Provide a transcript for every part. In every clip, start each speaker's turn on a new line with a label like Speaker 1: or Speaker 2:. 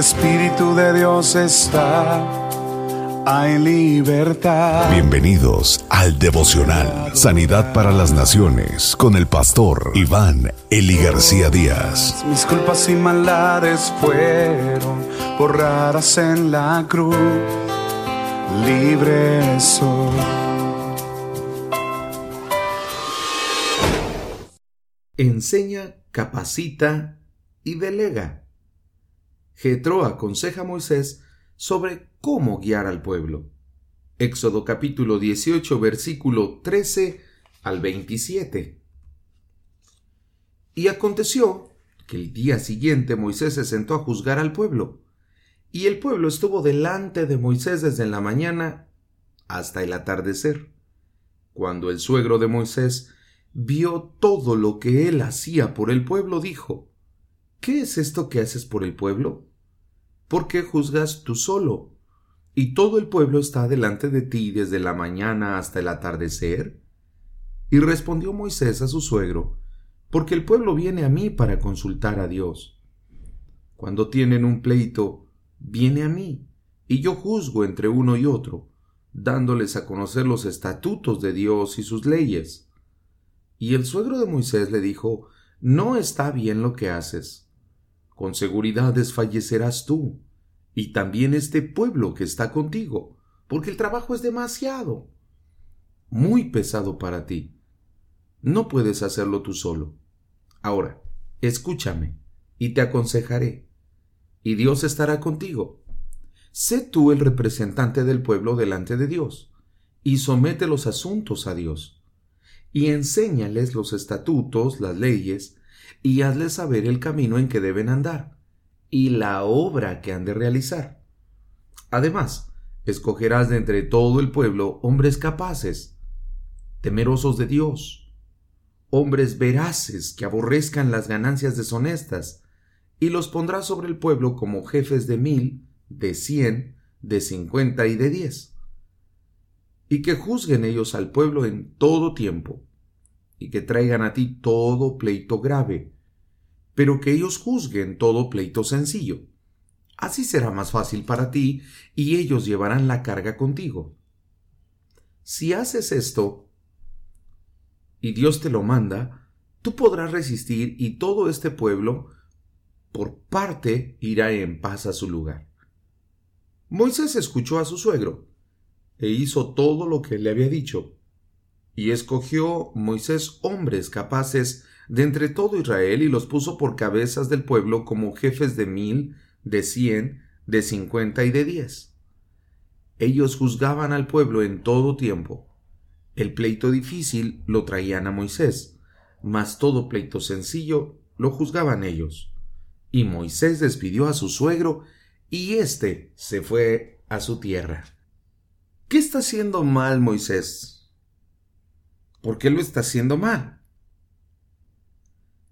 Speaker 1: Espíritu de Dios está, hay libertad.
Speaker 2: Bienvenidos al devocional Sanidad para las Naciones con el pastor Iván Eli García Díaz.
Speaker 1: Mis culpas y maldades fueron borradas en la cruz, libre soy.
Speaker 3: Enseña, capacita y delega. Jetro aconseja a Moisés sobre cómo guiar al pueblo. Éxodo capítulo 18 versículo 13 al 27. Y aconteció que el día siguiente Moisés se sentó a juzgar al pueblo, y el pueblo estuvo delante de Moisés desde la mañana hasta el atardecer. Cuando el suegro de Moisés vio todo lo que él hacía por el pueblo, dijo, ¿Qué es esto que haces por el pueblo? ¿Por qué juzgas tú solo? ¿Y todo el pueblo está delante de ti desde la mañana hasta el atardecer? Y respondió Moisés a su suegro, porque el pueblo viene a mí para consultar a Dios. Cuando tienen un pleito, viene a mí, y yo juzgo entre uno y otro, dándoles a conocer los estatutos de Dios y sus leyes. Y el suegro de Moisés le dijo, No está bien lo que haces con seguridad desfallecerás tú, y también este pueblo que está contigo, porque el trabajo es demasiado, muy pesado para ti. No puedes hacerlo tú solo. Ahora, escúchame, y te aconsejaré, y Dios estará contigo. Sé tú el representante del pueblo delante de Dios, y somete los asuntos a Dios, y enséñales los estatutos, las leyes, y hazles saber el camino en que deben andar y la obra que han de realizar. Además, escogerás de entre todo el pueblo hombres capaces, temerosos de Dios, hombres veraces que aborrezcan las ganancias deshonestas, y los pondrás sobre el pueblo como jefes de mil, de cien, de cincuenta y de diez, y que juzguen ellos al pueblo en todo tiempo, y que traigan a ti todo pleito grave, pero que ellos juzguen todo pleito sencillo. Así será más fácil para ti y ellos llevarán la carga contigo. Si haces esto y Dios te lo manda, tú podrás resistir y todo este pueblo por parte irá en paz a su lugar. Moisés escuchó a su suegro e hizo todo lo que le había dicho y escogió Moisés hombres capaces de entre todo Israel y los puso por cabezas del pueblo como jefes de mil, de cien, de cincuenta y de diez. Ellos juzgaban al pueblo en todo tiempo. El pleito difícil lo traían a Moisés, mas todo pleito sencillo lo juzgaban ellos. Y Moisés despidió a su suegro y éste se fue a su tierra. ¿Qué está haciendo mal Moisés? ¿Por qué lo está haciendo mal?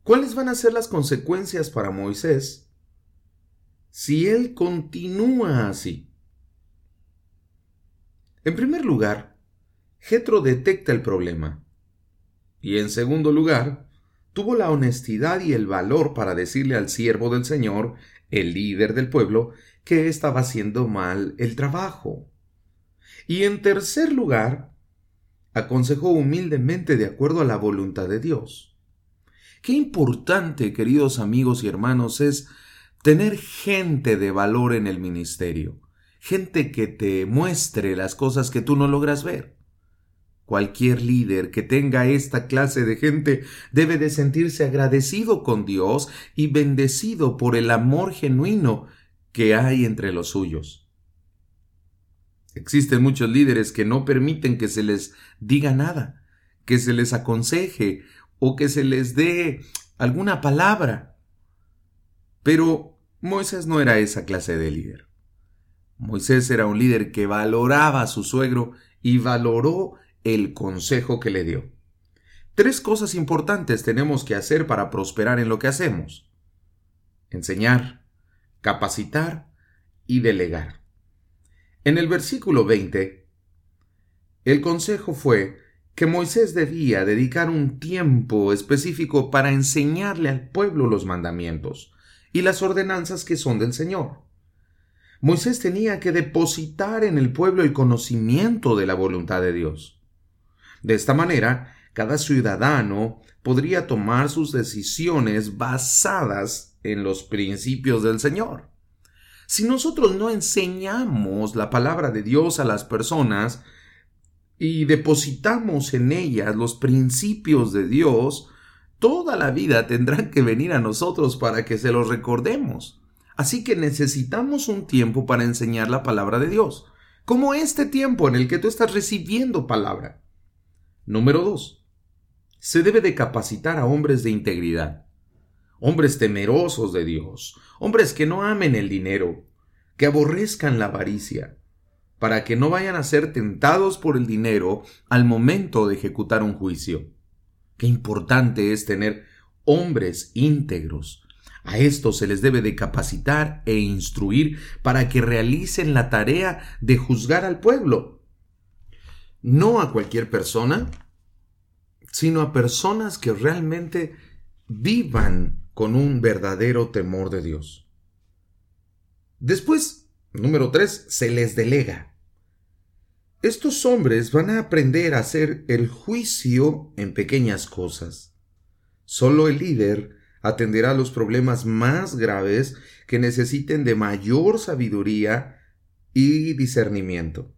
Speaker 3: ¿Cuáles van a ser las consecuencias para Moisés si él continúa así? En primer lugar, Jetro detecta el problema. Y en segundo lugar, tuvo la honestidad y el valor para decirle al siervo del Señor, el líder del pueblo, que estaba haciendo mal el trabajo. Y en tercer lugar, aconsejó humildemente de acuerdo a la voluntad de Dios. Qué importante, queridos amigos y hermanos, es tener gente de valor en el ministerio, gente que te muestre las cosas que tú no logras ver. Cualquier líder que tenga esta clase de gente debe de sentirse agradecido con Dios y bendecido por el amor genuino que hay entre los suyos. Existen muchos líderes que no permiten que se les diga nada, que se les aconseje o que se les dé alguna palabra. Pero Moisés no era esa clase de líder. Moisés era un líder que valoraba a su suegro y valoró el consejo que le dio. Tres cosas importantes tenemos que hacer para prosperar en lo que hacemos. Enseñar, capacitar y delegar. En el versículo 20, el consejo fue que Moisés debía dedicar un tiempo específico para enseñarle al pueblo los mandamientos y las ordenanzas que son del Señor. Moisés tenía que depositar en el pueblo el conocimiento de la voluntad de Dios. De esta manera, cada ciudadano podría tomar sus decisiones basadas en los principios del Señor. Si nosotros no enseñamos la palabra de Dios a las personas y depositamos en ellas los principios de Dios, toda la vida tendrán que venir a nosotros para que se los recordemos. Así que necesitamos un tiempo para enseñar la palabra de Dios, como este tiempo en el que tú estás recibiendo palabra. Número 2. Se debe de capacitar a hombres de integridad, hombres temerosos de Dios, hombres que no amen el dinero, que aborrezcan la avaricia, para que no vayan a ser tentados por el dinero al momento de ejecutar un juicio. Qué importante es tener hombres íntegros. A estos se les debe de capacitar e instruir para que realicen la tarea de juzgar al pueblo. No a cualquier persona, sino a personas que realmente vivan con un verdadero temor de Dios. Después, número tres, se les delega. Estos hombres van a aprender a hacer el juicio en pequeñas cosas. Solo el líder atenderá los problemas más graves que necesiten de mayor sabiduría y discernimiento.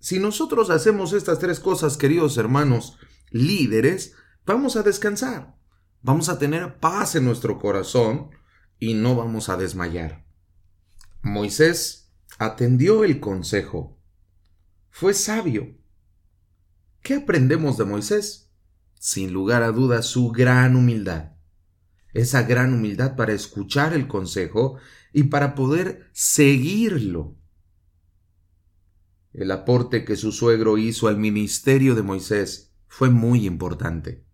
Speaker 3: Si nosotros hacemos estas tres cosas, queridos hermanos, líderes, vamos a descansar, vamos a tener paz en nuestro corazón y no vamos a desmayar. Moisés atendió el consejo. Fue sabio. ¿Qué aprendemos de Moisés? Sin lugar a dudas, su gran humildad. Esa gran humildad para escuchar el consejo y para poder seguirlo. El aporte que su suegro hizo al ministerio de Moisés fue muy importante.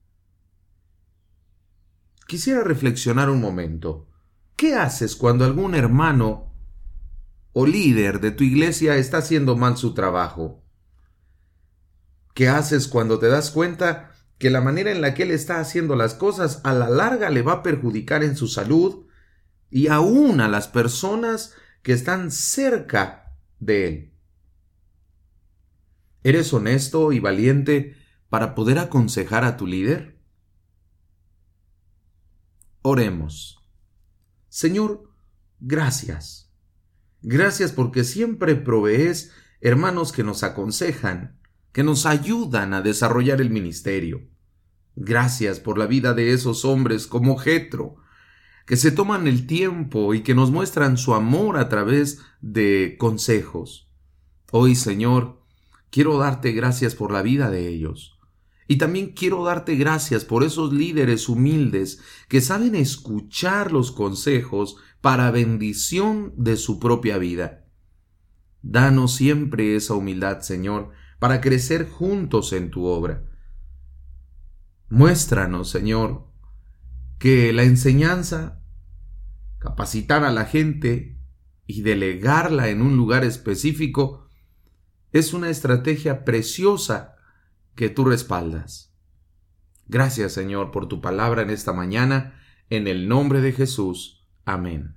Speaker 3: Quisiera reflexionar un momento. ¿Qué haces cuando algún hermano o líder de tu iglesia está haciendo mal su trabajo? ¿Qué haces cuando te das cuenta que la manera en la que él está haciendo las cosas a la larga le va a perjudicar en su salud y aún a las personas que están cerca de él? ¿Eres honesto y valiente para poder aconsejar a tu líder? Oremos. Señor, gracias Gracias porque siempre provees hermanos que nos aconsejan, que nos ayudan a desarrollar el ministerio. Gracias por la vida de esos hombres como Jetro, que se toman el tiempo y que nos muestran su amor a través de consejos. Hoy, Señor, quiero darte gracias por la vida de ellos. Y también quiero darte gracias por esos líderes humildes que saben escuchar los consejos para bendición de su propia vida. Danos siempre esa humildad, Señor, para crecer juntos en tu obra. Muéstranos, Señor, que la enseñanza, capacitar a la gente y delegarla en un lugar específico, es una estrategia preciosa que tú respaldas. Gracias, Señor, por tu palabra en esta mañana, en el nombre de Jesús. Amén.